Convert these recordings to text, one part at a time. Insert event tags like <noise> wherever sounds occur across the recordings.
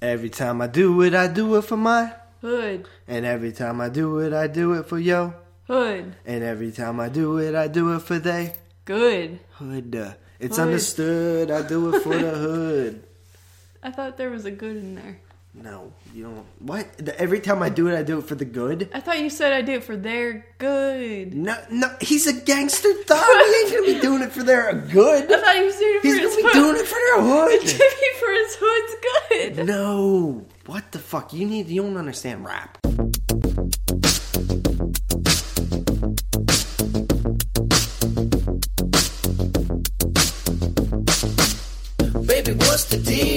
Every time I do it, I do it for my. Hood. And every time I do it, I do it for yo. Hood. And every time I do it, I do it for they. Good. Hood. uh, It's Hood. understood. I do it for the <laughs> hood. I thought there was a good in there. No, you don't. What? The- Every time I do it, I do it for the good. I thought you said I do it for their good. No, no, he's a gangster thug. He ain't gonna be <laughs> doing it for their good. I thought you was doing it for He's his gonna be hood. doing it for their hood. Maybe for his hood's good. No, what the fuck? You need. You don't understand rap. Baby, what's the deal?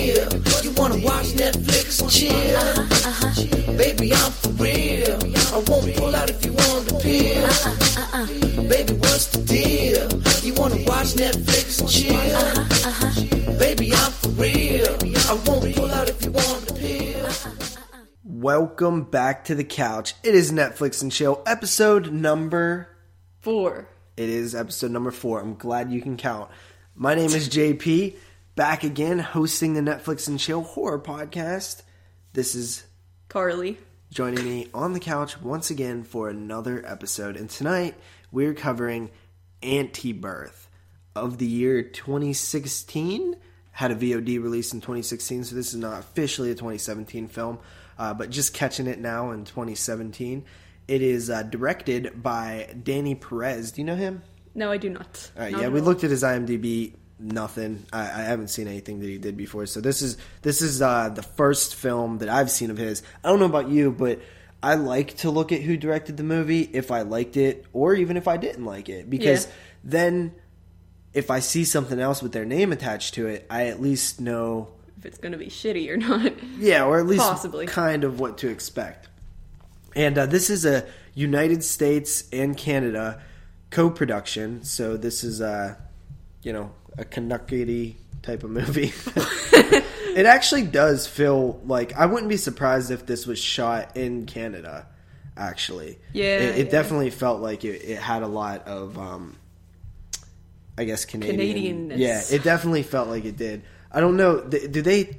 You wanna watch Netflix and chill? Baby, I'm for real. I won't pull out if you want the pill. Baby, what's the deal? You wanna watch Netflix and chill? Baby, I'm for real. I won't pull out if you want the pill. Welcome back to the couch. It is Netflix and Chill episode number. Four. It is episode number four. I'm glad you can count. My name is JP. Back again, hosting the Netflix and Chill horror podcast. This is Carly. joining me on the couch once again for another episode. And tonight we're covering Antibirth of the year 2016. Had a VOD release in 2016, so this is not officially a 2017 film, uh, but just catching it now in 2017. It is uh, directed by Danny Perez. Do you know him? No, I do not. All right, Not yeah, we all. looked at his IMDb. Nothing. I, I haven't seen anything that he did before. So this is this is uh, the first film that I've seen of his. I don't know about you, but I like to look at who directed the movie if I liked it, or even if I didn't like it, because Yeah. then if I see something else with their name attached to it, I at least know, If it's gonna be shitty or not. yeah, or at least Possibly. kind of what to expect. And uh, this is a United States and Canada co-production, so this is uh, you know a Canucky type of movie. <laughs> <laughs> it actually does feel like I wouldn't be surprised if this was shot in Canada. Actually, Yeah, it, it yeah. definitely felt like it, it had a lot of, um, I guess Canadian. Canadianness. Yeah, it definitely felt like it did. I don't know. Th- do they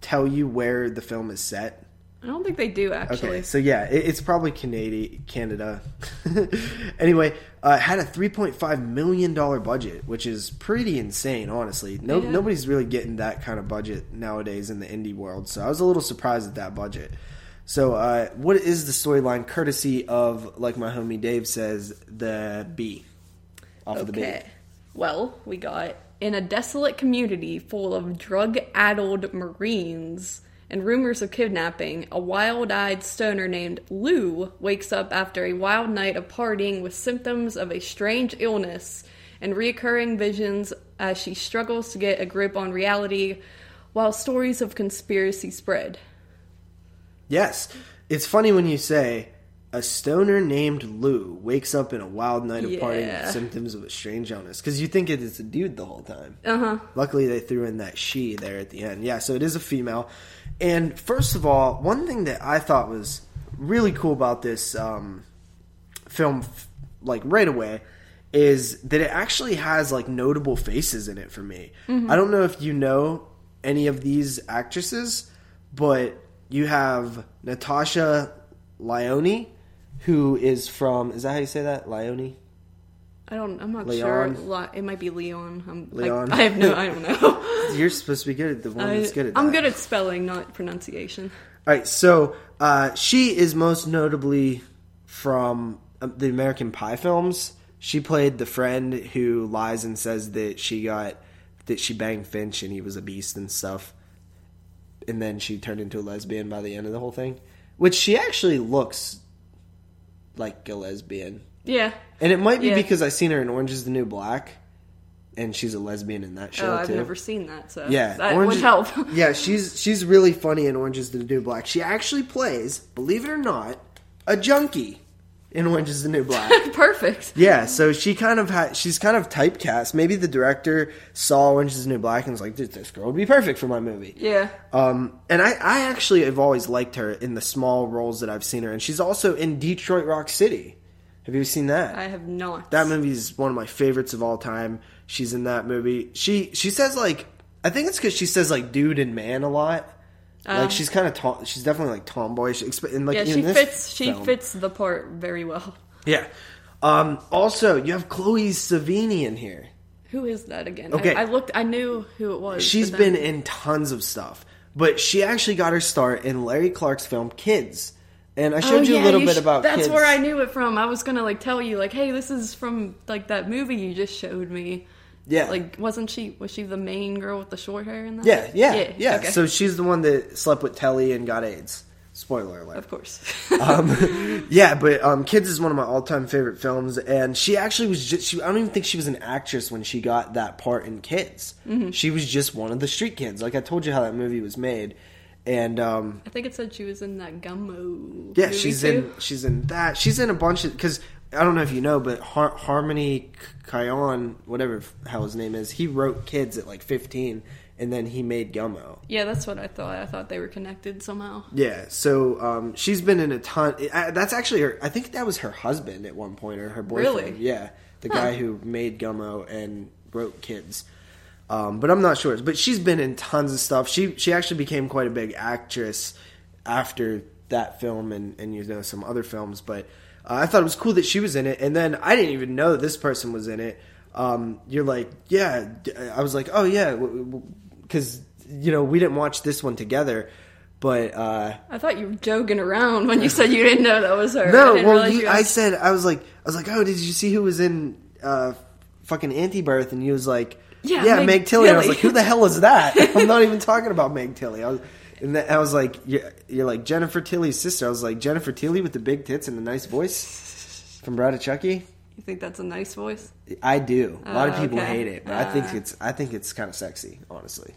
tell you where the film is set? I don't think they do actually. Okay, so yeah, it, it's probably Canada. Canada. <laughs> anyway, uh, had a three point five million dollar budget, which is pretty insane. Honestly, no Yeah. nobody's really getting that kind of budget nowadays in the indie world. So I was a little surprised at that budget. So, uh, what is the storyline? Courtesy of, like my homie Dave says, the B off of the B. Okay. Well, we got in a desolate community full of drug addled Marines and rumors of kidnapping, a wild eyed stoner named Lou wakes up after a wild night of partying with symptoms of a strange illness and reoccurring visions as she struggles to get a grip on reality while stories of conspiracy spread. Yes. It's funny when you say a stoner named Lou wakes up in a wild night of partying with symptoms of a strange illness because you think it is a dude the whole time. Uh huh. Luckily, they threw in that she there at the end. Yeah, so it is a female. And first of all, one thing that I thought was really cool about this um, film, like right away, is that it actually has like notable faces in it for me. I don't know if you know any of these actresses, but you have Natasha Lyonne, who is from. Is that how you say that? Lyonne? I don't. I'm not Leon? sure. It might be Leon. I'm, Leon? I, I have no. I don't know. <laughs> You're supposed to be good at the one I, that's good at that. I'm good at spelling, not pronunciation. All right, so uh, she is most notably from uh, the American Pie films. She played the friend who lies and says that she got that she banged Finch and he was a beast and stuff, and then she turned into a lesbian by the end of the whole thing, which she actually looks like a lesbian, Yeah. and it might be Yeah. because I seen her in Orange Is the New Black, and she's a lesbian in that show Oh, I've too. never seen that, so Yeah, that Orange would help. <laughs> yeah, she's she's really funny in Orange is the New Black. She actually plays, believe it or not, a junkie in Orange is the New Black. <laughs> Perfect. yeah, so she kind of she's kind of typecast. Maybe the director saw Orange is the New Black and was like, "Dude, "This girl would be perfect for my movie." Yeah. Um, and I, I actually have always liked her in the small roles that I've seen her in. She's also in Detroit Rock City. Have you seen that? I have not. That movie is one of my favorites of all time. She's in that movie. She she says like I think it's because she says like dude and man a lot. Like she's kind of tom- she's definitely like tomboyish. In like Yeah, she fits. She film. fits the part very well. Yeah. Um, also, you have Chloe Sevigny in here. Who is that again? Okay. I, I looked. I knew who it was. She's been in tons of stuff, but she actually got her start in Larry Clark's film Kids. And I showed Oh, you yeah, a little you bit sh- about That's Kids. where I knew it from. I was gonna like tell you like, hey, this is from like that movie you just showed me. Yeah. Like, wasn't she? Was she the main girl with the short hair in that? Yeah, yeah, yeah. okay. So she's the one that slept with Telly and got AIDS. Spoiler alert. of course. <laughs> um, yeah, but um, Kids is one of my all-time favorite films, and she actually was just. She, I don't even think she was an actress when she got that part in Kids. Mm-hmm. She was just one of the street kids. Like I told you how that movie was made, and um, I think it said she was in that Gummo. yeah, she's too. in. She's in that. She's in a bunch of because I don't know if you know, but Har- Harmony Kyon, whatever the hell his name is, he wrote Kids at like 15, and then he made Gummo. Yeah, that's what I thought. I thought they were connected somehow. Yeah, so um, she's been in a ton. I, that's actually her. I think that was her husband at one point, or her boyfriend. Really? Yeah, the Huh. guy who made Gummo and wrote Kids. Um, but I'm not sure. But she's been in tons of stuff. She she actually became quite a big actress after that film and and you know some other films. But uh, I thought it was cool that she was in it. And then I didn't even know this person was in it. Um, you're like, yeah. I was like, oh yeah, because you know we didn't watch this one together. But uh, I thought you were joking around when you said you didn't know that was her. I no, didn't well, you, you I said I was like, I was like, oh, did you see who was in uh, fucking Antibirth? And you was like, Yeah, yeah, Meg Meg, Tilly. And I was like, who the hell is that? <laughs> I'm not even talking about Meg Tilly. I was, and then I was like, you're, you're like Jennifer Tilly's sister. I was like Jennifer Tilly with the big tits and the nice voice from Bride of Chucky. You think that's a nice voice? I do. A lot of Oh, people okay. hate it, but I think Uh. it's I think it's kind of sexy, honestly.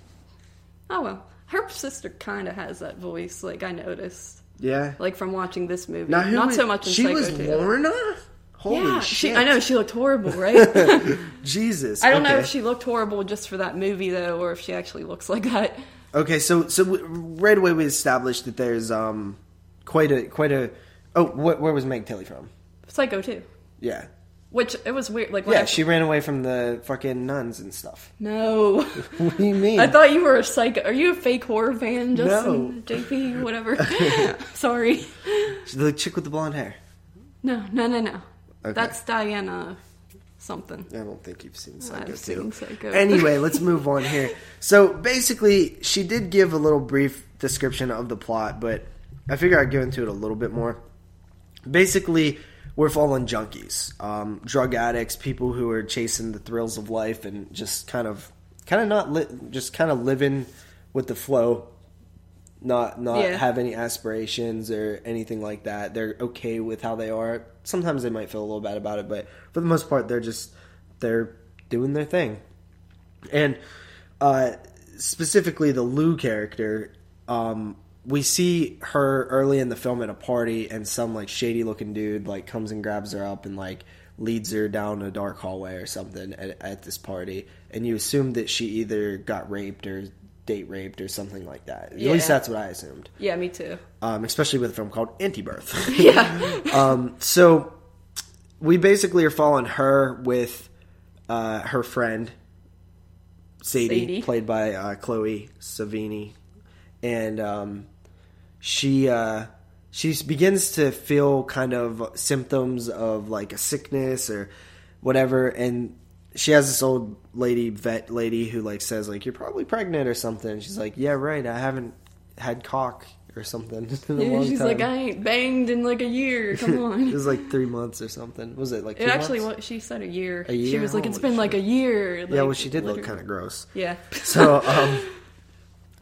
Oh well, her sister kind of has that voice. Like I noticed, Yeah. like from watching this movie. Not was- so much in She Psycho was 2. Lorna. Holy yeah, shit! she, I know she looked horrible, right? <laughs> Jesus. I don't know if she looked horrible just for that movie though, or if she actually looks like that. Okay, so so right away we established that there's um quite a quite a oh wh- where was Meg Tilly from? Psycho too, Yeah, which it was weird. Like yeah, I- she ran away from the fucking nuns and stuff. no. <laughs> What do you mean? I thought you were a psycho. Are you a fake horror fan, Justin? No. JP, whatever. <laughs> <laughs> Sorry. the chick with the blonde hair. No, no, no, no. Okay. That's Diana something. I don't think you've seen Psycho I've 2. seen Psycho. <laughs> Anyway, let's move on here. So basically, she did give a little brief description of the plot, but I figure I'd go into it a little bit more. Basically, we're fallen junkies, um, drug addicts, people who are chasing the thrills of life and just kind of, kind of not li- just kind of living with the flow, not not Yeah. have any aspirations or anything like that. They're okay with how they are. Sometimes they might feel a little bad about it, but for the most part, they're just they're doing their thing. And uh, specifically, the Lou character, um, we see her early in the film at a party, and some like shady looking dude like comes and grabs her up and like leads her down a dark hallway or something at, at this party, and you assume that she either got raped or date raped or something like that. At least that's what I assumed. Yeah, me too. Um, especially with a film called Antibirth. <laughs> Yeah. <laughs> Um, so we basically are following her with uh, her friend Sadie, Sadie. played by uh, Chloe Sevigny, and um, she uh, she begins to feel kind of symptoms of like a sickness or whatever, and she has this old lady vet lady who like says like you're probably pregnant or something. She's like, yeah, right. I haven't had cock or something <laughs> in a Yeah, she's time. like, I ain't banged in like a year. <laughs> Come on. it was like three months or something. Was it like? It actually, months? what she said a year. A year. She was like, it's been like a shit. year. yeah, like, well, she did look kind of gross. Yeah. <laughs> So, um,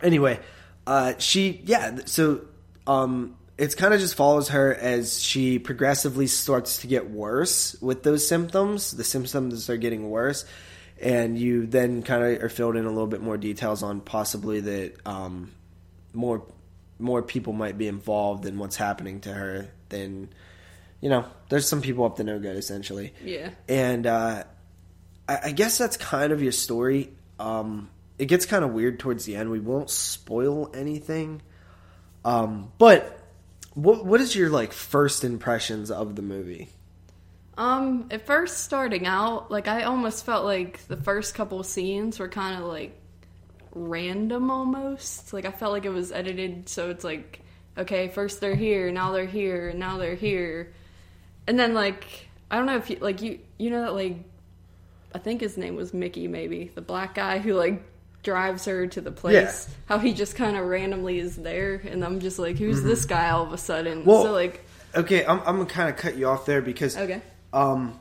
anyway, uh, she yeah. So, um, it's kind of just follows her as she progressively starts to get worse with those symptoms. The symptoms are getting worse, and you then kind of are filled in a little bit more details on possibly that um, more more people might be involved in what's happening to her than you know. There's some people up to no good essentially Yeah. and uh, I, I guess that's kind of your story. Um, it gets kind of weird towards the end. We won't spoil anything, um, but what what is your like first impressions of the movie? Um, at first starting out, like I almost felt like the first couple scenes were kind of like random almost. Like I felt like it was edited so it's like okay, first they're here, now they're here, now they're here. And then like I don't know if you like you you know that like I think his name was Mickey maybe, the black guy who like drives her to the place. Yeah. How he just kind of randomly is there and I'm just like who's this guy all of a sudden? Mm-hmm. Well, so like Okay, I'm, I'm gonna kind of cut you off there because okay. um,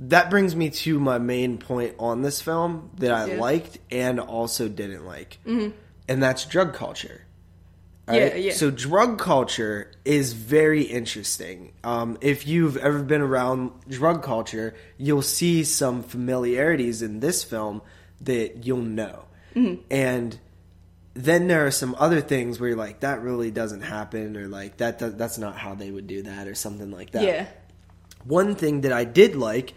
that brings me to my main point on this film that I Yeah. liked and also didn't like, mm-hmm. and that's drug culture. Yeah, yeah. So drug culture is very interesting. Um, if you've ever been around drug culture, you'll see some familiarities in this film that you'll know, Mm-hmm. and then there are some other things where you're like, that really doesn't happen, or like that, that that's not how they would do that, or something like that. Yeah. One thing that I did like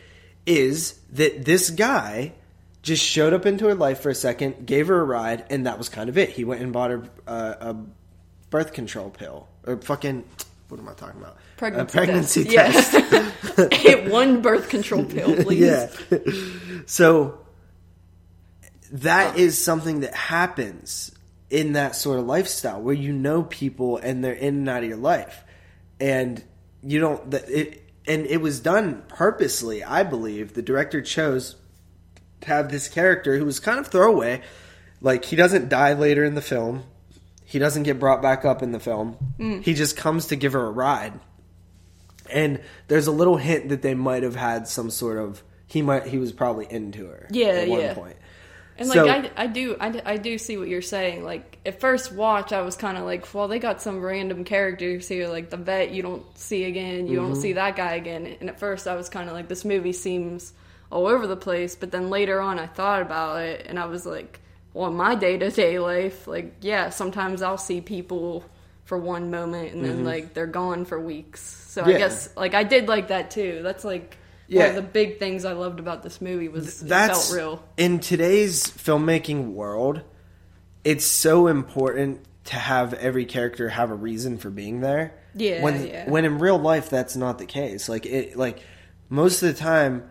is that this guy just showed up into her life for a second, gave her a ride, and that was kind of it. He went and bought her uh, a birth control pill or fucking what am I talking about? Pregnancy a pregnancy test. test. Yes. <laughs> Hit one birth control pill, <laughs> please. yeah. so that is something that happens in that sort of lifestyle where you know people and they're in and out of your life, and you don't. It and it was done purposely. I believe the director chose to have this character who was kind of throwaway. Like he doesn't die later in the film. He doesn't get brought back up in the film. Mm. He just comes to give her a ride. And there's a little hint that they might have had some sort of he might he was probably into her Yeah, at one yeah. point. And So- like I, I do I, I do see what you're saying. Like at first watch, I was kind of like, well, they got some random characters here, like the vet you don't see again, you Mm-hmm. don't see that guy again. And at first, I was kind of like, this movie seems all over the place. But then later on, I thought about it, and I was like, well, in my day to day life, like yeah, sometimes I'll see people for one moment, and then like they're gone for weeks. So I Mm-hmm. Guess like I did like that too. That's like. One Yeah. of the big things I loved about this movie was it That's felt real. in today's filmmaking world. It's so important to have every character have a reason for being there. Yeah, When yeah. when in real life that's not the case. Like it like most of the time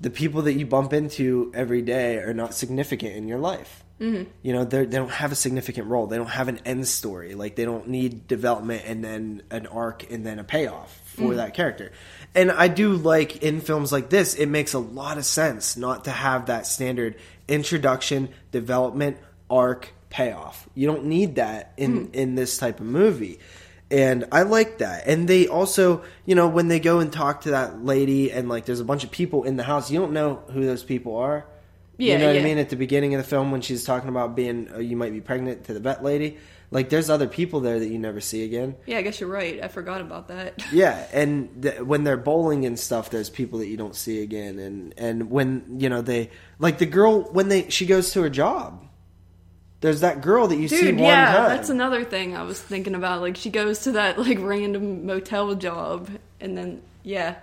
the people that you bump into every day are not significant in your life. Mm-hmm. You know, they don't have a significant role. They don't have an end story. Like they don't need development and then an arc and then a payoff for mm. that character. And I do like in films like this, it makes a lot of sense not to have that standard introduction, development, arc, payoff. You don't need that in mm. in this type of movie. And I like that. And they also, you know, when they go and talk to that lady and like there's a bunch of people in the house, you don't know who those people are. Yeah, you know what yeah. I mean? At the beginning of the film, when she's talking about being, uh, you might be pregnant to the vet lady, like there's other people there that you never see again. Yeah, I guess you're right. I forgot about that. <laughs> Yeah, and th- when they're bowling and stuff, there's people that you don't see again, and and when you know they like the girl when they she goes to her job. There's that girl that you see one yeah, time. that's another thing I was thinking about. Like, she goes to that like random motel job, and then yeah,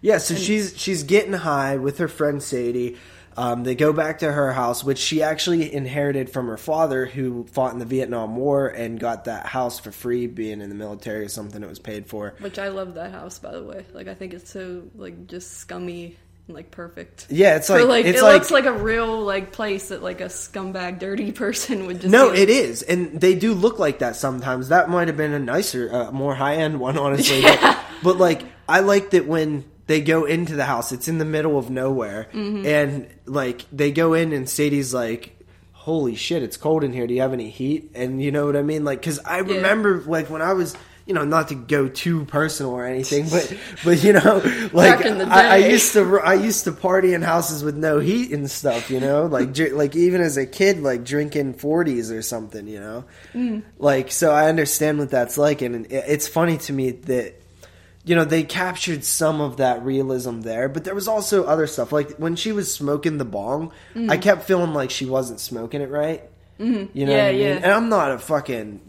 Yeah, so she's she's getting high with her friend Sadie. Um, they go back to her house, which she actually inherited from her father, who fought in the Vietnam War and got that house for free, being in the military or something. It was paid for. which I love that house by the way. Like, I think it's so like just scummy and like perfect. Yeah, it's For, like, like it's it like looks like a real like place that like a scumbag, dirty <laughs> person would just no, it is, and they do look like that sometimes. That might have been a nicer, uh, more high end one, honestly. Yeah. <laughs> But, but like, I like that when they go into the house, it's in the middle of nowhere, Mm-hmm. and like they go in, and Sadie's like. Holy shit! It's cold in here. Do you have any heat? And you know what I mean, like, because I remember, like, when I was, you know, not to go too personal or anything, but, but you know, <laughs> like, Back in the I, I used to, I used to party in houses with no heat and stuff, you know, like, dr- like even as a kid, like drinking forties or something, you know, Mm. like so I understand what that's like, and it- it's funny to me that you know they captured some of that realism there, but there was also other stuff, like when she was smoking the bong, I Mm. kept feeling like she wasn't smoking it right, you know, Yeah, I mean? yeah. and I'm not a fucking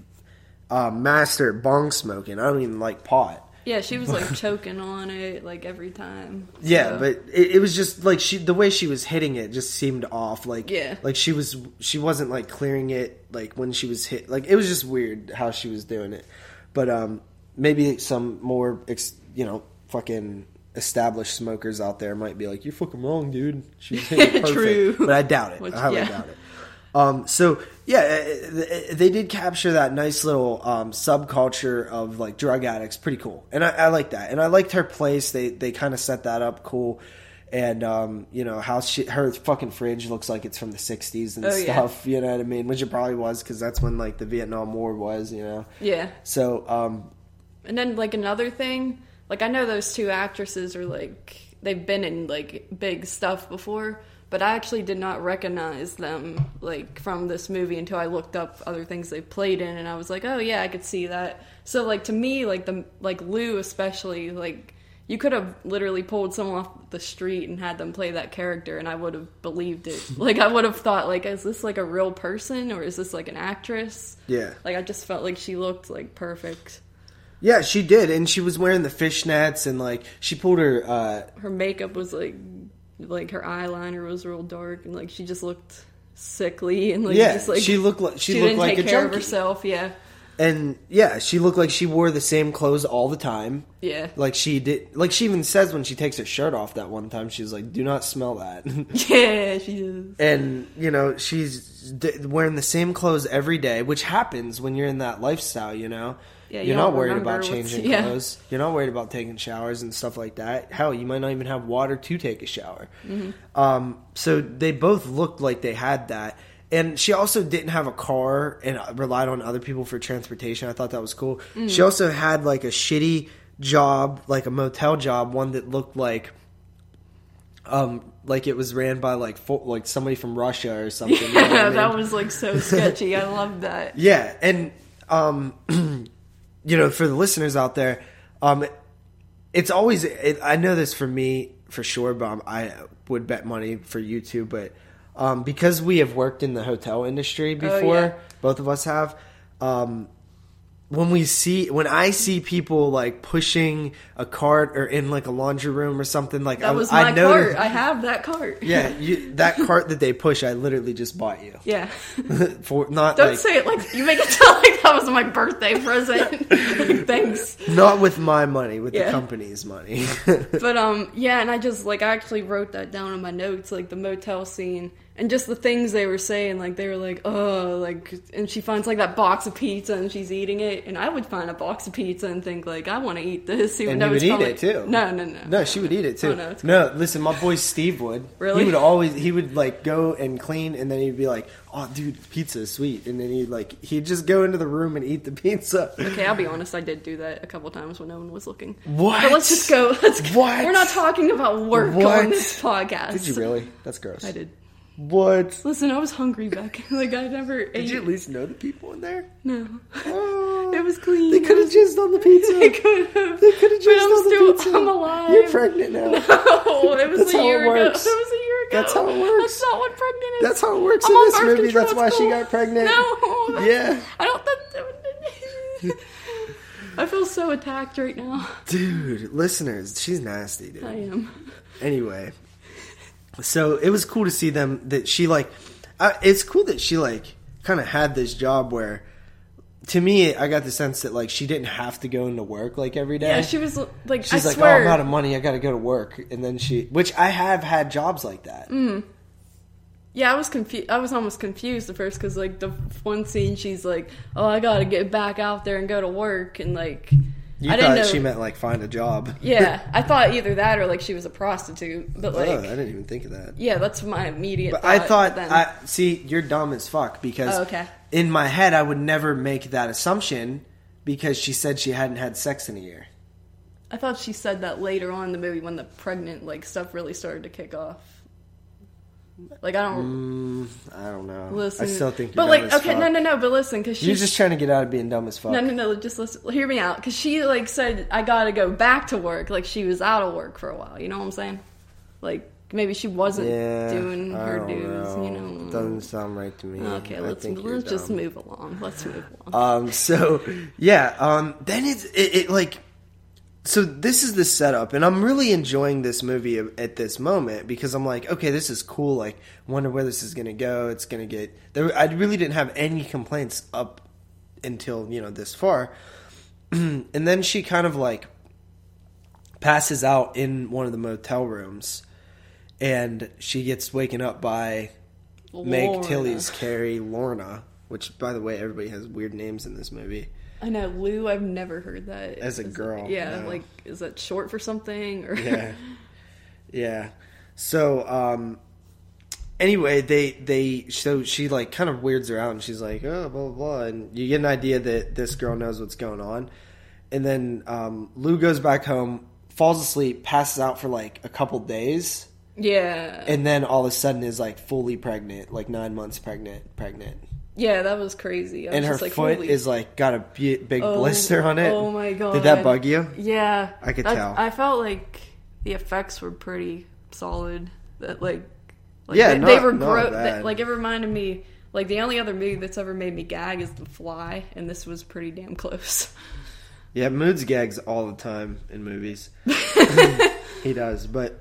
uh, master at bong smoking. I don't even like pot. Yeah, she was like <laughs> choking on it like every time. Yeah, but it, it was just like she the way she was hitting it just seemed off. Like Yeah. like she was she wasn't like clearing it like when she was hit. Like it was just weird how she was doing it. But um maybe some more ex, you know fucking established smokers out there might be like you're fucking wrong, dude. <laughs> She's <laughs> perfect. True. but I doubt it. Which- I highly yeah. doubt it. Um, so yeah, uh, uh, they did capture that nice little um, subculture of like drug addicts. Pretty cool, and I, I like that. And I liked her place. They they kind of set that up cool. And um, you know how she her fucking fridge looks like it's from the '60s and Oh, yeah. stuff. You know what I mean? Which it probably was because that's when like the Vietnam War was. You know. Yeah. So um, And then like another thing, like I know those two actresses are like they've been in like big stuff before, but I actually did not recognize them like from this movie until I looked up other things they played in and I was like, "Oh yeah, I could see that." So like to me, like the like Lou especially, like you could have literally pulled someone off the street and had them play that character and I would have believed it. <laughs> like I would have thought like is this like a real person or is this like an actress? yeah. Like I just felt like she looked like perfect. Yeah, she did, and she was wearing the fishnets, and like she pulled her. Uh, her makeup was like like her eyeliner was real dark and like she just looked sickly and like yeah, just like she looked like she, looked didn't like take a care of junkie, herself yeah and yeah, she looked like she wore the same clothes all the time. yeah Like she did, like she even says when she takes her shirt off that one time, she's like, "Do not smell that." <laughs> yeah she is and you know she's d- wearing the same clothes every day, which happens when you're in that lifestyle. You know, Yeah, you you're not worried about changing <laughs> yeah. clothes. You're not worried about taking showers and stuff like that. Hell, you might not even have water to take a shower. Mm-hmm. Um, so they both looked like they had that. And she also didn't have a car and relied on other people for transportation. I thought that was cool. Mm. She also had like a shitty job, like a motel job, one that looked like um like it was ran by like fo- like somebody from Russia or <laughs> something. you know I yeah mean? that was like so sketchy i <laughs> love that Yeah, and um, <clears throat> you know, for the listeners out there, um, it's always. It, I know this for me for sure, but um, I would bet money for you too. But um, because we have worked in the hotel industry before, yeah. both of us have. Um, when we see when I see people like pushing a cart or in like a laundry room or something like that I, was I my know cart. I have that cart. Yeah, you, that <laughs> cart that they push, I literally just bought you. Yeah. <laughs> For not don't like say it like you make it <laughs> sound like that was my birthday present. Like, thanks. Not with my money, with the company's money. But um, yeah, and I just like I actually wrote that down in my notes, like the motel scene and just the things they were saying. Like they were like, oh, like, and she finds like that box of pizza and she's eating it, and I would find a box of pizza and think like, I want to eat this, even and though you would eat probably- it too. No, no, no, No, she would eat it too. Oh, no, it's no, listen, my boy Steve would. Really? He would always he would like go and clean and then he'd be like, Oh dude, pizza is sweet and then he'd like he'd just go into the room and eat the pizza. Okay, I'll be honest. I did do that a couple times when no one was looking. What? But let's just go. Let's go. What? We're not talking about work What? on this podcast. Did you really? That's gross. I did. What? Listen, I was hungry back. <laughs> Like I never ate. Did you at least know the people in there? No, Oh, <laughs> it was clean. They could have jizzed on the pizza. <laughs> They could have. They could have jizzed on the still. pizza. I'm alive. You're pregnant now. No, it was That's a year ago. It works. was a year ago. That's how it works. That's not what pregnant is. That's how it works I'm in this movie. That's at why she got pregnant. No. Yeah. I don't. That, I feel so attacked right now. Dude, listeners, she's nasty, dude. I am. Anyway, so it was cool to see them that she like. Uh, it's cool that she like kind of had this job where, to me, I got the sense that like she didn't have to go into work like every day. Yeah, she was like. She's I like, swear. oh, I'm out of money. I got to go to work, and then she, which I have had jobs like that. Mm. Yeah, I was confused. I was almost confused at first because like the one scene, she's like, "Oh, I gotta get back out there and go to work," and like, You I thought didn't know. she meant like find a job. <laughs> yeah, I thought either that or like she was a prostitute. But like, oh, I didn't even think of that. yeah, that's my immediate. But I thought, then. I see, you're dumb as fuck because Oh, okay. in my head I would never make that assumption because she said she hadn't had sex in a year. I thought she said that later on in the movie when the pregnant like stuff really started to kick off. Like I don't Mm, I don't know. listen. I still think you're but like okay, fuck. no, no, no. But listen, because she's just trying to get out of being dumb as fuck. No, no, no. Just listen. Hear me out. Because she like said I gotta go back to work. Like she was out of work for a while. You know what I'm saying? Like maybe she wasn't Yeah, doing her dues. know. You know. doesn't sound right to me. okay, I let's let's just dumb. move along. Let's move along. Um. So yeah. Um. Then it's it, it like. So this is the setup, and I'm really enjoying this movie at this moment because I'm like, okay, this is cool. Like, wonder where this is gonna go. It's gonna get. There, I really didn't have any complaints up until you know this far, <clears throat> and then she kind of like passes out in one of the motel rooms, and she gets waken up by Meg Tilly's Carrie Lorna, which by the way, everybody has weird names in this movie. I know Lou. I've never heard that As a Is girl, yeah, no. like is that short for something or? Yeah, yeah. So, um, anyway, they they so she like kind of weirds her out, and she's like, oh blah blah blah, and you get an idea that this girl knows what's going on, and then um, Lou goes back home, falls asleep, passes out for like a couple days. yeah, and then all of a sudden is like fully pregnant, like nine months pregnant, pregnant, yeah. That was crazy. I was and her like, foot holy- is like got a big Oh, blister on it. Oh my god! Did that bug you? Yeah, I could That- tell. I felt like the effects were pretty solid. That like, like Yeah, they, not- they were not gro- bad. that- like it reminded me. Like the only other movie that's ever made me gag is The Fly, and this was pretty damn close. <laughs> Yeah, Moods gags all the time in movies. <laughs> he does, but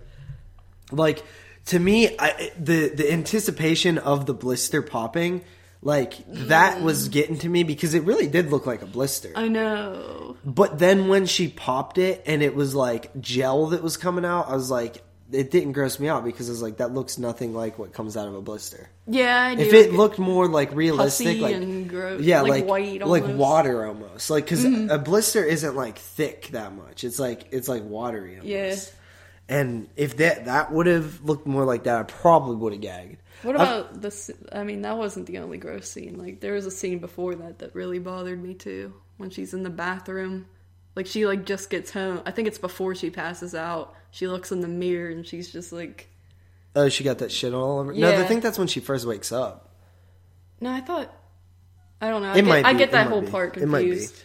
like to me, I, the the anticipation of the blister popping, like that was getting to me because it really did look like a blister. I know. But then when she popped it and it was like gel that was coming out, I was like, it didn't gross me out because I was like, that looks nothing like what comes out of a blister. Yeah, I do. If it looked more like realistic, Pussy like and gross, yeah, like like white like water almost, like because Mm-hmm. a blister isn't like thick that much. It's like it's like watery. Almost. Yeah. And if that that would have looked more like that, I probably would have gagged. What I've- about this? I mean, that wasn't the only gross scene. Like, there was a scene before that that really bothered me too. When she's in the bathroom, like she like just gets home. I think it's before she passes out. She looks in the mirror and she's just like, Oh, she got that shit all over. No, I think that's when she first wakes up. "No, I thought, I don't know. I It get, might I get that whole be, part it might be. confused."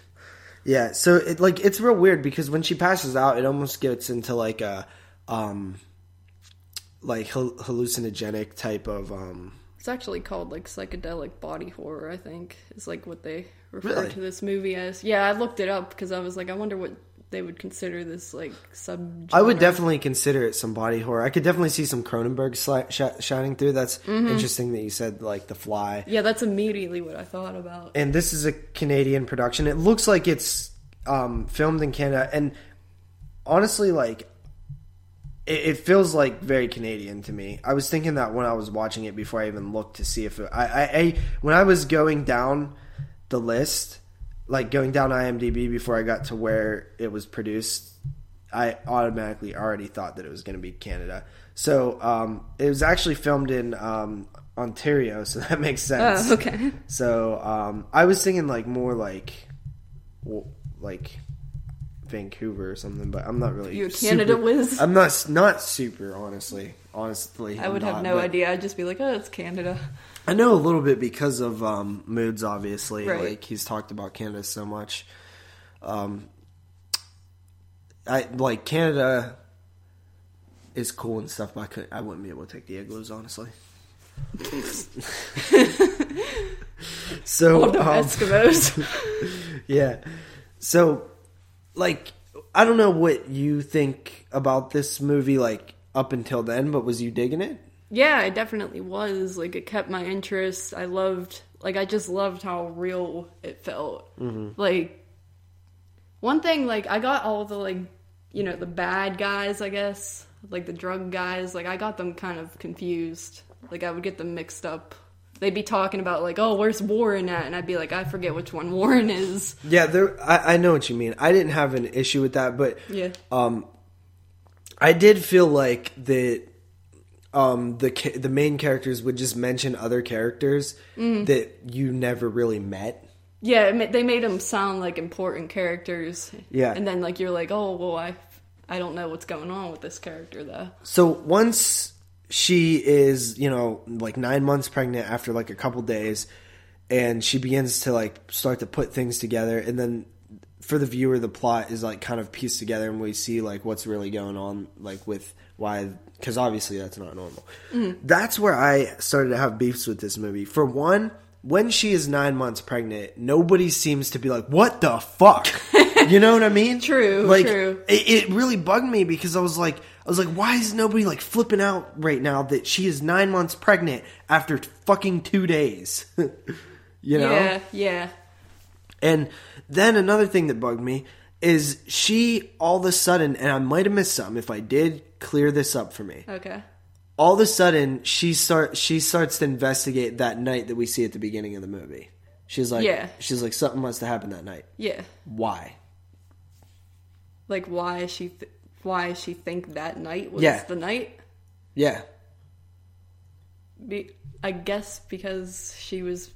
Yeah, so it like it's real weird because when she passes out, it almost gets into like a um like hallucinogenic type of um It's actually called like psychedelic body horror. I think is like what they refer Really? to this movie as. Yeah, I looked it up because I was like, I wonder what they would consider this like sub. I would definitely consider it some body horror. I could definitely see some Cronenberg sli- sh- shining through. That's Mm-hmm. interesting that you said like The Fly. Yeah, that's immediately what I thought about. And this is a Canadian production. It looks like it's um, filmed in Canada, and honestly, like it, it feels like very Canadian to me. I was thinking that when I was watching it before I even looked to see if it, I, I, I when I was going down the list, like going down IMDb before I got to where it was produced, I automatically already thought that it was going to be Canada. So um, it was actually filmed in um, Ontario, so <laughs> that makes sense. Oh, okay. So um, I was thinking like more like, like Vancouver or something, but I'm not really. You a Canada super- whiz? I'm not not super honestly. Honestly, I would have no idea. I'd just be like, oh, it's Canada. I know a little bit because of um, moods. Obviously, Right. like he's talked about Canada so much. Um, I like Canada is cool and stuff, but I could I wouldn't be able to take the igloos honestly. <laughs> <laughs> so um, Eskimos. <laughs> yeah. So, like, I don't know what you think about this movie, like, up until then, but was you digging it? yeah, it definitely was. Like, it kept my interest. I loved, like, I just loved how real it felt. Mm-hmm. Like, one thing, like, I got all the, like, you know, the bad guys, I guess, like the drug guys, like, I got them kind of confused. Like, I would get them mixed up. They'd be talking about, like, oh, where's Warren at? And I'd be like, I forget which one Warren is. Yeah, there. I, I know what you mean. I didn't have an issue with that, but Yeah. um, I did feel like that um the ca- the main characters would just mention other characters Mm. that you never really met. Yeah, it ma- they made them sound like important characters. Yeah. and then like you're like, oh well, I I don't know what's going on with this character though. So once she is, you know, like nine months pregnant after like a couple days, and she begins to like start to put things together, and then for the viewer, the plot is like kind of pieced together, and we see like what's really going on, like with why, because obviously that's not normal. Mm-hmm. That's where I started to have beefs with this movie. For one. When she is nine months pregnant, nobody seems to be like, "What the fuck?" <laughs> You know what I mean? True, Like, true. it, it really bugged me because I was like, I was like, why is nobody like flipping out right now that she is nine months pregnant after fucking two days? <laughs> you know? Yeah, yeah, And then another thing that bugged me is she all of a sudden, and I might have missed some if I did clear this up for me. okay. all of a sudden she start she starts to investigate that night that we see at the beginning of the movie. She's like, Yeah. she's like, something must have happened that night. Yeah. Why? Like why is she th- why she think that night was Yeah. the night? Yeah, Be- I guess because she was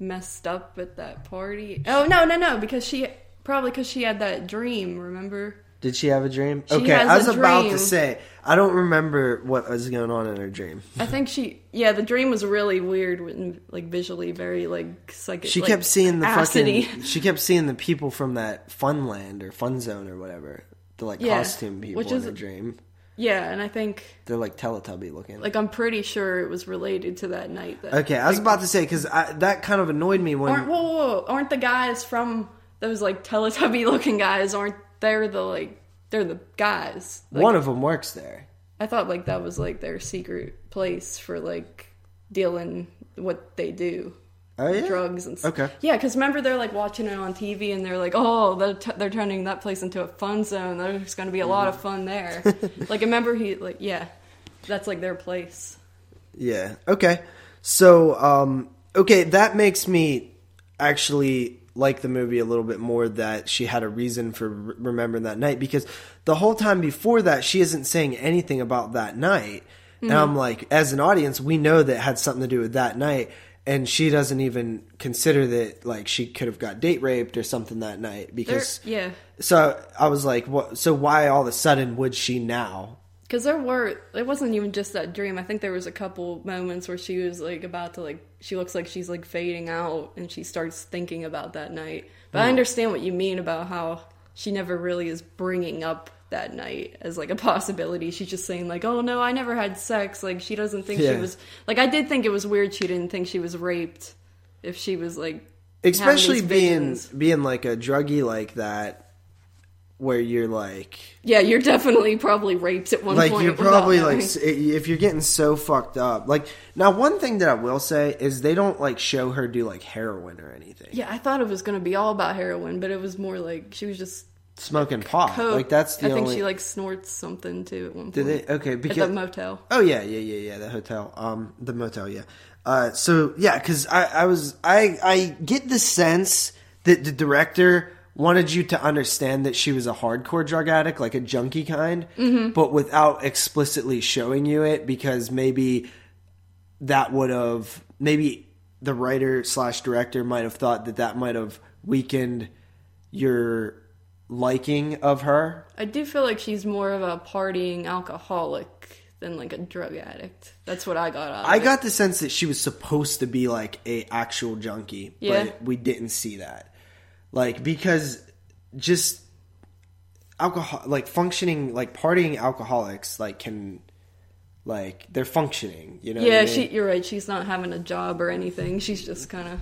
messed up at that party. Oh no, no, no! Because she probably because she had that dream. Remember? did she have a dream? She okay, I was about to say I don't remember what was going on in her dream. I think she. Yeah, the dream was really weird, and like visually very like psychic. She like, kept seeing the acidy. fucking. She kept seeing the people from that Funland or Fun Zone or whatever. The like Yeah, costume people which in is- her dream. Yeah, and I think They're like Teletubby looking. like I'm pretty sure it was related to that night. That okay, I was about to say because that kind of annoyed me when. aren't whoa, whoa, whoa, aren't the guys from those like Teletubby <laughs> looking guys? Aren't they're the like they're the guys? Like, one of them works there. I thought like that was like their secret place for like dealing what they do. Oh yeah, drugs and stuff. Okay. Yeah, because remember they're like watching it on TV and they're like, oh, they're, t- they're turning that place into a fun zone. There's going to be a lot of fun there. <laughs> like, remember he like yeah, that's like their place. Yeah. Okay. So, um, okay, that makes me actually like the movie a little bit more that she had a reason for re- remembering that night because the whole time before that she isn't saying anything about that night. And I'm like, as an audience, we know that it had something to do with that night. And she doesn't even consider that like she could have got date raped or something that night because yeah, so I was like, what? So why all of a sudden would she now? because there were it wasn't even just that dream. I think there was a couple moments where she was like about to like she looks like she's like fading out and she starts thinking about that night. But I mm. understand what you mean about how she never really is bringing up that night as like a possibility. She's just saying like, "Oh no, I never had sex." Like she doesn't think Yeah. she was like I did think it was weird she didn't think she was raped if she was like especially being being like a druggie like that where you're like Yeah, you're definitely probably raped at one like point. you're probably like if you're getting so fucked up like now one thing that i will say is they don't like show her do like heroin or anything Yeah, I thought it was gonna be all about heroin, but it was more like she was just smoking pot coke. like that's the I think only she like snorts something too at one point. did they okay at because the motel? Oh yeah, yeah, yeah, yeah. The hotel, um, the motel, yeah. Uh, so yeah, because I, I was, I, I get the sense that the director wanted you to understand that she was a hardcore drug addict, like a junkie kind, but without explicitly showing you it, because maybe that would have, maybe the writer slash director might have thought that that might have weakened your liking of her I do feel like she's more of a partying alcoholic than like a drug addict. That's what I got out of I it. got the sense that she was supposed to be like a actual junkie, Yeah. but we didn't see that. Like because just alcohol like functioning like partying alcoholics like can like they're functioning, you know. Yeah, I mean? she. You're right. She's not having a job or anything. She's just kind of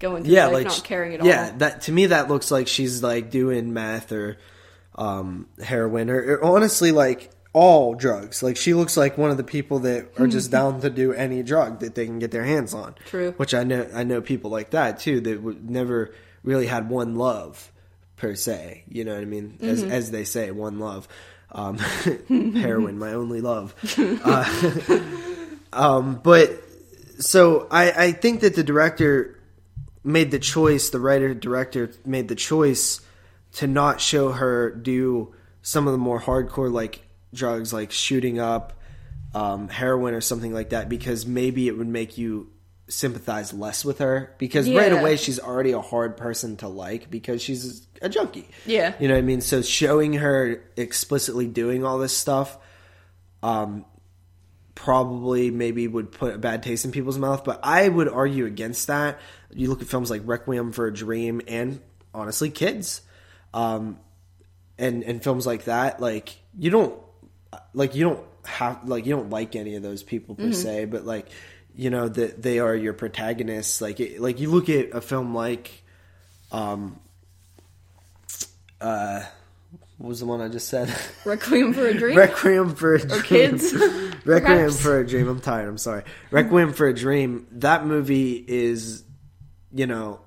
going through yeah, life, like not sh- caring at yeah, all. that to me that looks like she's like doing meth or um, heroin or, or honestly like all drugs. Like she looks like one of the people that are just <laughs> down to do any drug that they can get their hands on. True. Which I know I know people like that too that would never really had one love per se. You know what I mean? As Mm-hmm. as they say, one love. Um, <laughs> <laughs> heroin, my only love. Uh, um, but so I, I think that the director made the choice, the writer director made the choice to not show her do some of the more hardcore like drugs like shooting up um, heroin or something like that because maybe it would make you sympathize less with her because right away she's already a hard person to like because she's a junkie. Yeah. You know what I mean? So showing her explicitly doing all this stuff um, probably maybe would put a bad taste in people's mouth, but I would argue against that. You look at films like Requiem for a Dream and honestly Kids. Um, and and films like that, like you don't like you don't have like you don't like any of those people per se, but like you know that they are your protagonists. Like it, like you look at a film like um uh what was the one I just said? <laughs> Requiem for a Dream. Requiem for a Dream. Kids. <laughs> Requiem perhaps? for a Dream. I'm tired. I'm sorry. Requiem for a Dream. That movie is, you know,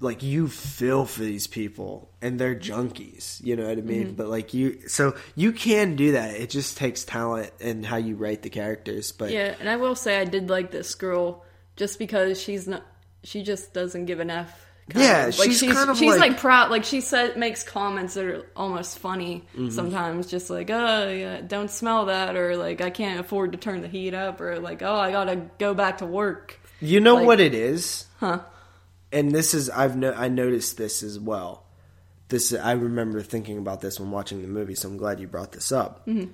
like you feel for these people and they're junkies you know what i mean Mm-hmm. but like you so you can do that it just takes talent and how you write the characters but Yeah, and I will say I did like this girl just because she's not. She just doesn't give an f. Yeah, of. like she's she's kind of she's like- like, proud. Like she said, makes comments that are almost funny Mm-hmm. sometimes. Just like, oh, yeah, don't smell that, or like, I can't afford to turn the heat up, or like, oh, I gotta go back to work. you know like- what it is Huh? and this is I've no, I noticed this as well. This I remember thinking about this when watching the movie, so I'm glad you brought this up. Mm-hmm.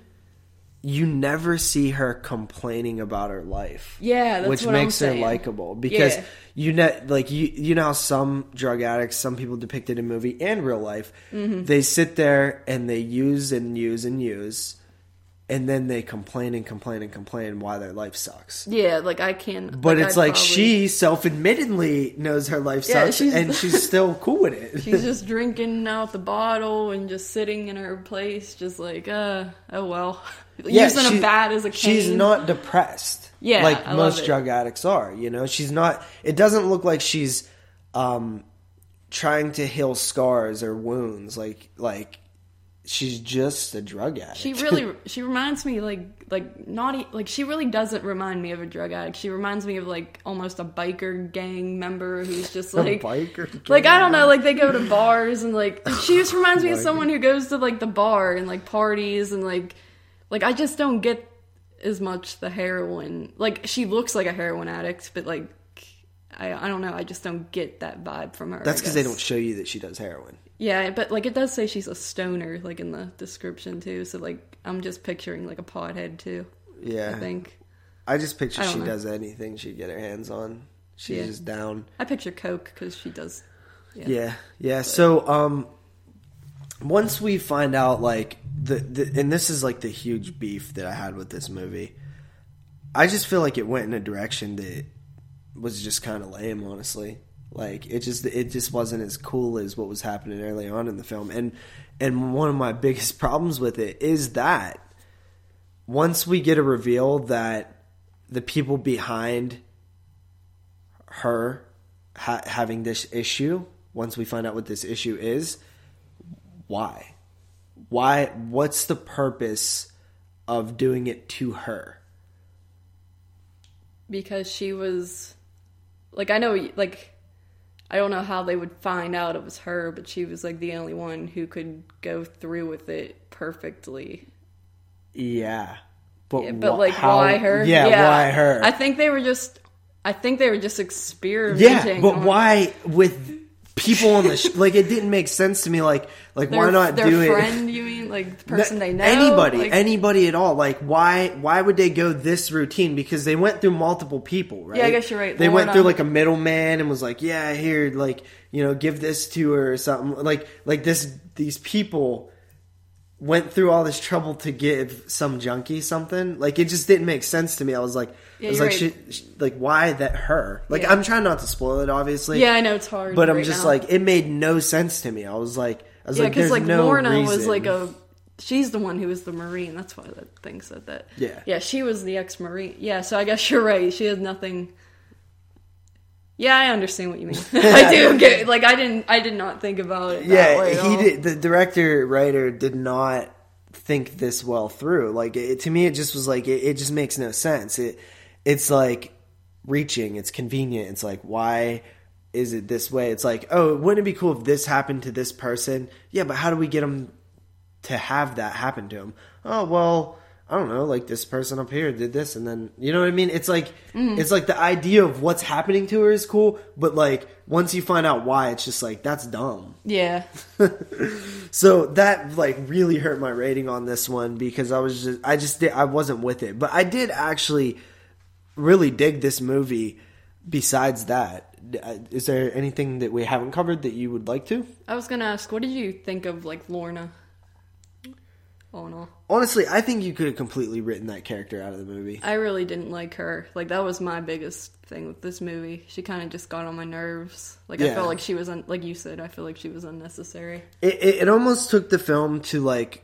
You never see her complaining about her life. Yeah, that's which makes her likable because Yeah. you know, like you, you know, how some drug addicts, some people depicted in movie and real life, Mm-hmm. they sit there and they use and use and use, and then they complain and complain and complain why their life sucks. Yeah, like I can't. But like, it's I'd like probably- she self-admittedly knows her life Yeah, sucks, she's- and she's <laughs> still cool with it. She's just <laughs> drinking out the bottle and just sitting in her place, just like, uh, oh well. <laughs> Using she- a bat as a cane. She's not depressed. Yeah, like I most drug addicts are. You know, she's not. It doesn't look like she's um, trying to heal scars or wounds. Like like she's just a drug addict. She really, <laughs> she reminds me like like naughty. Like she really doesn't remind me of a drug addict. She reminds me of like almost a biker gang member who's just <laughs> A like. biker Like I don't know, like they go to bars and like <laughs> she just reminds me of someone who goes to like the bar and like parties and like like I just don't get as much the heroin. Like she looks like a heroin addict, but like I I don't know, I just don't get that vibe from her. That's because they don't show you that she does heroin. Yeah, but like it does say she's a stoner, like in the description too. So like I'm just picturing like a pothead too. Yeah, I think I just picture I she know. does anything she'd get her hands on. She's Yeah. just down. I picture Coke because she does. Yeah. Yeah, yeah. So, um, once we find out, like the, the, and this is like the huge beef that I had with this movie. I just feel like it went in a direction that was just kind of lame, honestly. Like it just, it just wasn't as cool as what was happening early on in the film, and and one of my <laughs> biggest problems with it is that once we get a reveal that the people behind her ha- having this issue once we find out what this issue is why? Why what's the purpose of doing it to her? Because she was like I know like I don't know how they would find out it was her, but she was like the only one who could go through with it perfectly. yeah but, Yeah, but wh- like how- why her? yeah, why her I think they were just I think they were just experimenting. yeah but on why with people on the sh- like it didn't make sense to me like like their, why not their do it? friend, you mean? Like the person they know? anybody Like, anybody at all. Like why why would they go this routine? Because they went through multiple people right? Yeah, I guess you're right. they went through like a middleman and was like yeah here like you know give this to her or something. Like like this these people went through all this trouble to give some junkie something like it just didn't make sense to me i was like Yeah, i was like right. she, she- like why that her like Yeah. i'm trying not to spoil it obviously Yeah, I know it's hard. but i'm just now. like it made no sense to me i was like i was Yeah, like because like no Lorna was like a. She's the one who was the marine. That's why that thing said that. Yeah. Yeah, she was the ex marine. Yeah, so I guess <laughs> you're right. She had nothing. Yeah, I understand what you mean. <laughs> I do get like I didn't. I did not think about it. that way yeah he did the director writer did not think this well through like it, to me it just was like it, it just makes no sense it it's like reaching it's convenient it's like why is it this way it's like oh wouldn't it be cool if this happened to this person yeah but how do we get them to have that happen to him oh well i don't know like this person up here did this and then you know what i mean it's like Mm-hmm. it's like the idea of what's happening to her is cool but like once you find out why it's just like that's dumb Yeah, <laughs> so that like really hurt my rating on this one because I was just I just did, I wasn't with it. But I did actually really dig this movie. Besides that, uh, there anything that we haven't covered that you would like to? I was gonna ask, what did you think of like Lorna? In all, Honestly, I think you could have completely written that character out of the movie. I really didn't like her. Like that was my biggest thing with this movie. She kind of just got on my nerves. Like I felt like she was, un- like you said, I feel like she was unnecessary. It, it, it almost took the film to like,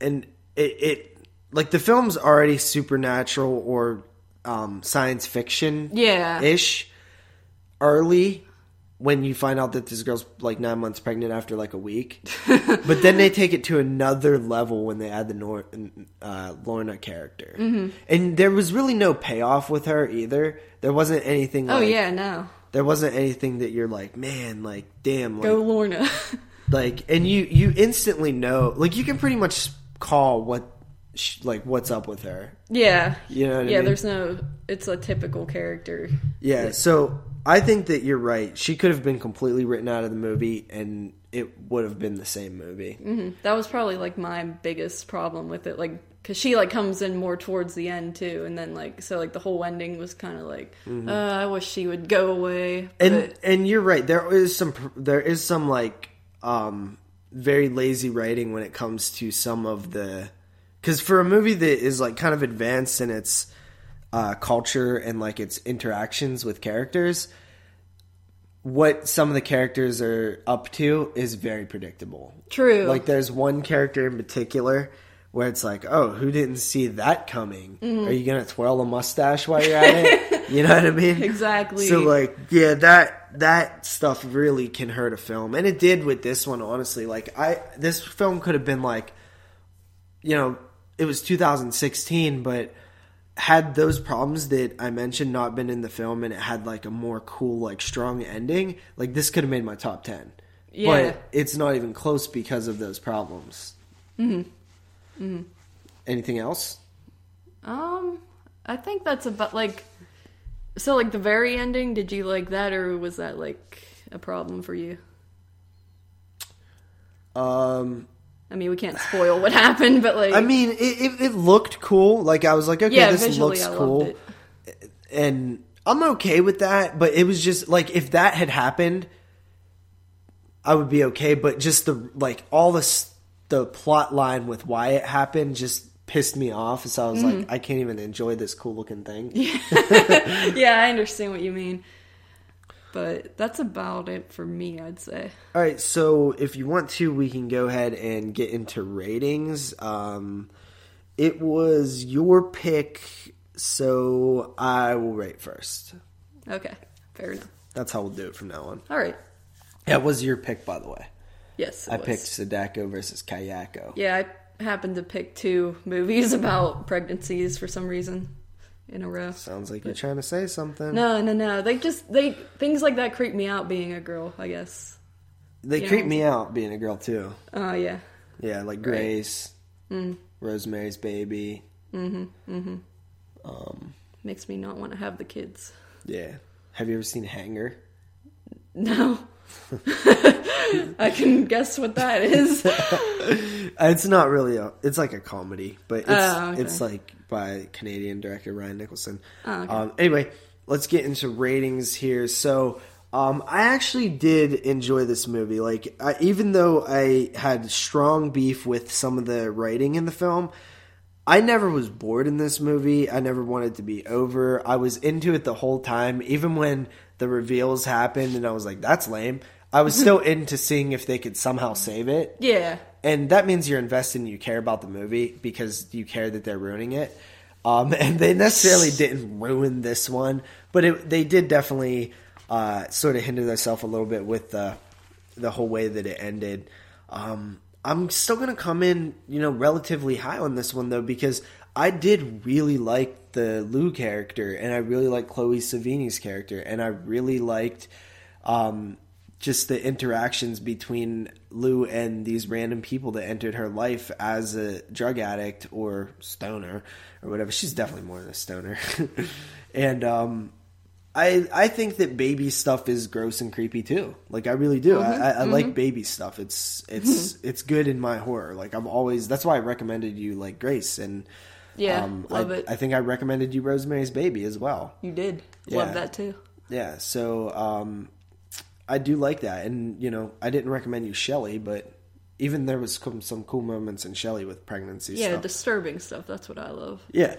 and it, it like the film's already supernatural or um, science fiction Yeah. ish early when you find out that this girl's like nine months pregnant after like a week. <laughs> but then they take it to another level when they add the Nor- uh, Lorna character, mm-hmm. and there was really no payoff with her either. There wasn't anything. Oh like- yeah, no. there wasn't anything that you're like, man, like damn, like, Go Lorna. <laughs> like, and you you instantly know, like, you can pretty much call what, like, what's up with her. yeah. You know what I yeah, mean? there's no it's a typical character. Yeah, so I think that you're right. She could have been completely written out of the movie, and it would have been the same movie. That was probably like my biggest problem with it, like because she like comes in more towards the end too, and then like so like the whole ending was kind of like, uh, I wish she would go away. But Mm-hmm. And and you're right. There is some there is some like um very lazy writing when it comes to some of the because for a movie that is like kind of advanced in its uh, culture and like its interactions with characters, what some of the characters are up to is very predictable. true, Like there's one character in particular where it's like, oh, who didn't see that coming? Mm-hmm. Are you gonna twirl a mustache while you're at it? <laughs> you know what I mean? Exactly. So like, yeah, that that stuff really can hurt a film, and it did with this one. Honestly, like I, this film could have been like, you know, it was 2016, but had those problems that I mentioned not been in the film, and it had like a more cool, like strong ending, like this could have made my top ten. Yeah. But it's not even close because of those problems. Mm-hmm. Mm-hmm. Anything else? um, I think that's about like, so like the very ending. Did you like that, or was that like a problem for you? Um, I mean, we can't spoil what happened, but like, I mean, it, it, it looked cool. Like I was like, okay, yeah, this looks I cool, and I'm okay with that. But it was just like if that had happened, I would be okay. But just the like all this the plot line with why it happened just pissed me off. So I was Mm-hmm. like, I can't even enjoy this cool looking thing. <laughs> yeah, I understand what you mean. But that's about it for me, I'd say. All right, so if you want to, we can go ahead and get into ratings. Um, it was your pick, so I will rate first. Okay, fair enough. That's how we'll do it from now on. All right. That was your pick, by the way. Yes, it I was. picked Sadako versus Kayako. Yeah, I happened to pick two movies <laughs> about pregnancies for some reason in a row. Sounds like you're trying to say something. No, no, no. They just they things like that creep me out being a girl. I guess. they you creep know. me out being a girl too. Oh yeah. Yeah, like Grace, Rosemary's Baby. Mm-hmm. Um. Makes me not want to have the kids. Yeah. Have you ever seen Hanger? No. <laughs> I can guess what that is. <laughs> It's not really a. It's like a comedy, but it's Oh, okay. it's like by Canadian director Ryan Nicholson. Oh, okay. um, anyway, let's get into ratings here. So, um, I actually did enjoy this movie. Like, I, even though I had strong beef with some of the writing in the film, I never was bored in this movie. I never wanted to be over. I was into it the whole time, even when the reveals happened, and I was like, "That's lame." I was <laughs> still into seeing if they could somehow save it yeah. And that means you're invested and you care about the movie because you care that they're ruining it. Um, <laughs> and they necessarily didn't ruin this one, but it, they did definitely uh, sort of hinder themselves a little bit with the the whole way that it ended. Um, I'm still gonna come in, you know, relatively high on this one though because I did really like the Lou character, and I really liked Chloe Sevigny's character, and I really liked um, just the interactions between Lou and these random people that entered her life as a drug addict or stoner or whatever. She's definitely more than a stoner. <laughs> and um, I I think that baby stuff is gross and creepy too. Like I really do. I, I, I like baby stuff. It's it's it's good in my horror. Like I'm always. That's why I recommended you like Grace and. Yeah, um, love I, it. I think I recommended you Rosemary's Baby as well. You did. Yeah. Love that too. Yeah, so um, I do like that, and you know, I didn't recommend you Shelley, but even there was some, some cool moments in Shelley with pregnancy Yeah, stuff. disturbing stuff. That's what I love. yeah.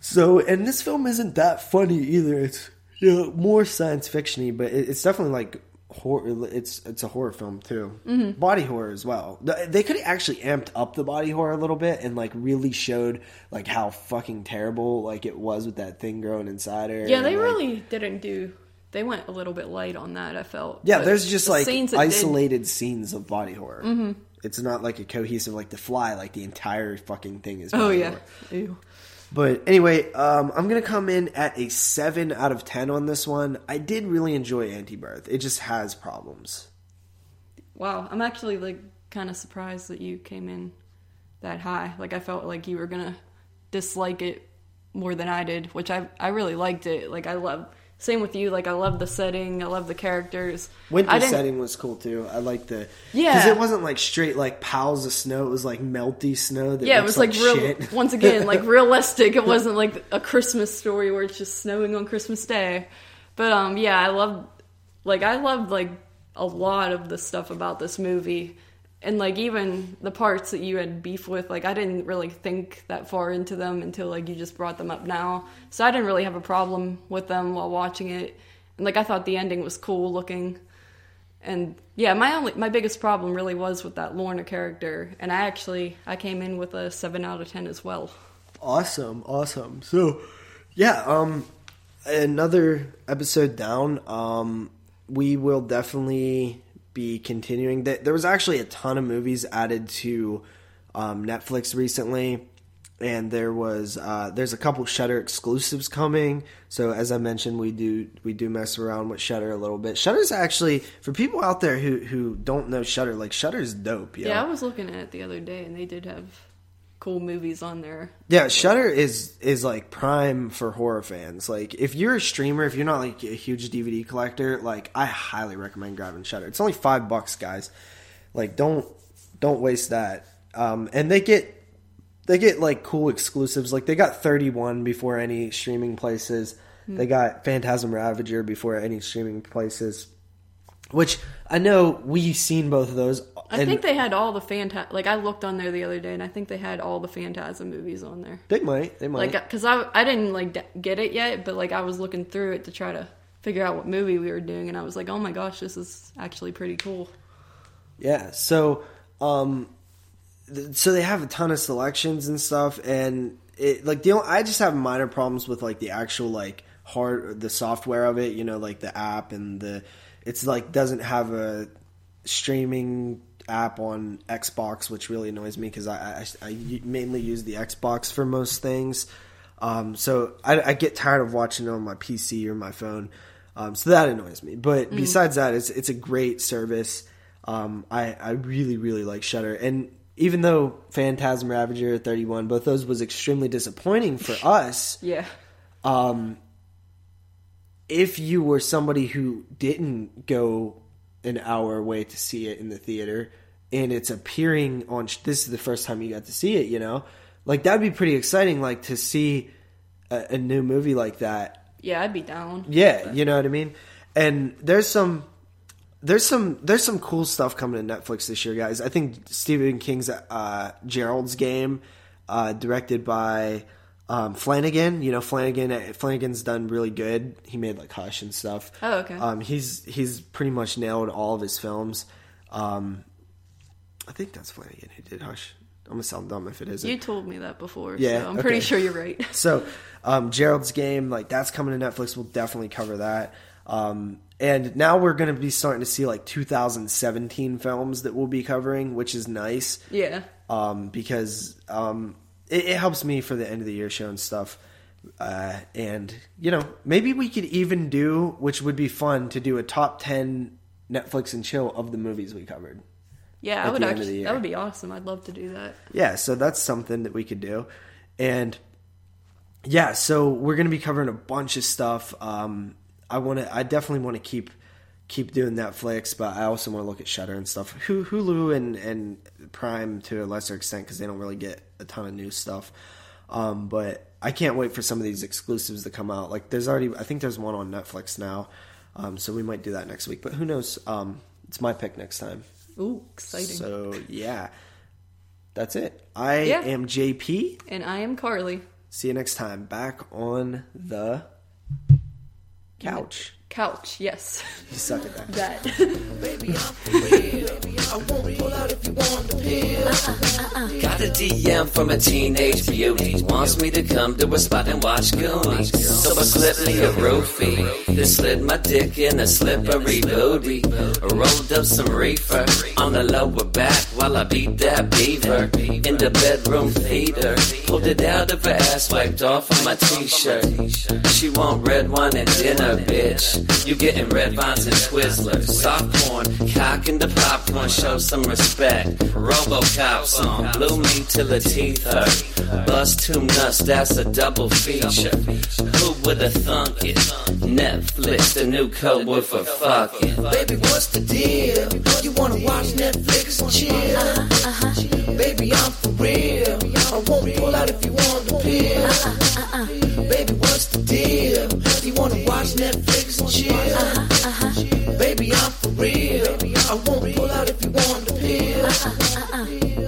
So, and this film isn't that funny either. It's you know more science fictiony, but it, it's definitely like horror. It's it's a horror film too, Mm-hmm. body horror as well. They could have actually amped up the body horror a little bit and like really showed like how fucking terrible like it was with that thing growing inside her. Yeah, they like, really didn't do they went a little bit light on that. I felt. Yeah, But there's just the like scenes that did- isolated scenes of body horror. Mm-hmm. It's not like a cohesive like The Fly. Like the entire fucking thing is. Oh yeah. But anyway, um, I'm gonna come in at a seven out of ten on this one. I did really enjoy Antibirth. It just has problems. Wow, I'm actually like kind of surprised that you came in that high. Like I felt like you were gonna dislike it more than I did, which I I really liked it. Like I love. Same with you. Like I love the setting. I love the characters. Winter setting was cool too. I like the Yeah. because it wasn't like straight like piles of snow. It was like melty snow. That Yeah, it was like, real. shit. <laughs> Once again, like <laughs> realistic. It wasn't like a Christmas story where it's just snowing on Christmas Day. But um, yeah, I love, like I loved like a lot of the stuff about this movie, and like even the parts that you had beef with. Like I didn't really think that far into them until like you just brought them up now. So I didn't really have a problem with them while watching it, and like I thought the ending was cool looking. And yeah, my only my biggest problem really was with that Lorna character, and I actually I came in with a seven out of ten as well. Awesome, awesome. So, yeah, um, another episode down. Um, we will definitely be continuing. There was actually a ton of movies added to um, Netflix recently, and there was uh, there's a couple Shudder exclusives coming. So as I mentioned, we do we do mess around with Shudder a little bit. Shudder's actually for people out there who who don't know Shudder, like Shudder's dope. Yeah, I was looking at it the other day, and they did have cool movies on there. Yeah, Shudder is is like prime for horror fans. Like if you're a streamer, if you're not like a huge DVD collector, like I highly recommend grabbing Shudder. It's only five bucks, guys. Like don't don't waste that. Um, and they get they get like cool exclusives. Like they got 31 before any streaming places. They got Phantasm Ravager before any streaming places. Which I know we've seen both of those. I think they had all the Phanta- like I looked on there the other day, and I think they had all the Phantasm movies on there. they might. They might. Like, cause I I didn't like get it yet, but like I was looking through it to try to figure out what movie we were doing, and I was like, oh my gosh, this is actually pretty cool. Yeah. So, um, th- so they have a ton of selections and stuff, and it like the only, I just have minor problems with like the actual like hard the software of it. You know, like the app and the it's like doesn't have a streaming app on Xbox, which really annoys me because I, I I mainly use the Xbox for most things. Um, so I, I get tired of watching it on my PC or my phone. Um, so that annoys me. But besides that, it's it's a great service. Um, I I really really like Shudder, and even though Phantasm Ravager 31, both those was extremely disappointing for <laughs> us. Yeah, If you were somebody who didn't go an hour away to see it in the theater, and it's appearing on this is the first time you got to see it, you know, like that'd be pretty exciting. Like to see a, a new movie like that yeah, I'd be down. Yeah, you know what I mean. And there's some, there's some, there's some cool stuff coming to Netflix this year, guys. I think Stephen King's uh, Gerald's Game, uh, directed by um, Flanagan. You know, Flanagan. Flanagan's done really good. He made like Hush and stuff. Oh, okay. Um, he's he's pretty much nailed all of his films. Um, I think that's Flanagan who did Hush. I'm gonna sound dumb if it isn't. You told me that before, Yeah, so I'm pretty sure you're right. <laughs> So, um, Gerald's game, like that's coming to Netflix. We'll definitely cover that. Um, and now we're going to be starting to see like 2017 films that we'll be covering, which is nice yeah, um, because um, it, it helps me for the end of the year show and stuff. Uh, and you know, maybe we could even do, which would be fun, to do a top 10 Netflix and chill of the movies we covered. yeah, I would the end of the actually. That would be awesome. I'd love to do that. yeah so that's something that we could do and yeah so we're gonna be covering a bunch of stuff um i want to i definitely want to keep keep doing netflix but i also want to look at shudder and stuff hulu and and prime to a lesser extent because they don't really get a ton of new stuff um but i can't wait for some of these exclusives to come out like there's already i think there's one on netflix now um so we might do that next week but who knows um it's my pick next time Ooh, exciting! so yeah, that's it. I Yeah. am JP. and I am Carly. See you next time. Back on the couch. Couch, yes, You suck at that. that. <laughs> Baby, I'm for real. I won't pull out if you want the pill. Got a DM from a teenage beauty. Wants me to come to a spot and watch Goonies. So I slipped me a roofie. Then slid my dick in a slippery booty. Rolled up some reefer on the lower back while I beat that beaver. In the bedroom theater. Pulled it out of her ass, wiped off on my t-shirt. She want red wine and dinner, bitch. You getting red vines and Twizzlers. Soft porn, cock in the popcorn, show some respect. Robocop song, blew me till the teeth hurt. Bust two nuts, that's a double feature. Who would've thunk it? Netflix, the new word for fucking. Baby, what's the deal? You wanna watch Netflix and chill? Baby, I'm for real. I won't pull out if you want the pill. Baby, what's the deal? You wanna watch Netflix chill. Uh-huh, uh-huh. Baby, I'm for real. I won't pull out if you want to peel. Uh-uh, uh-uh.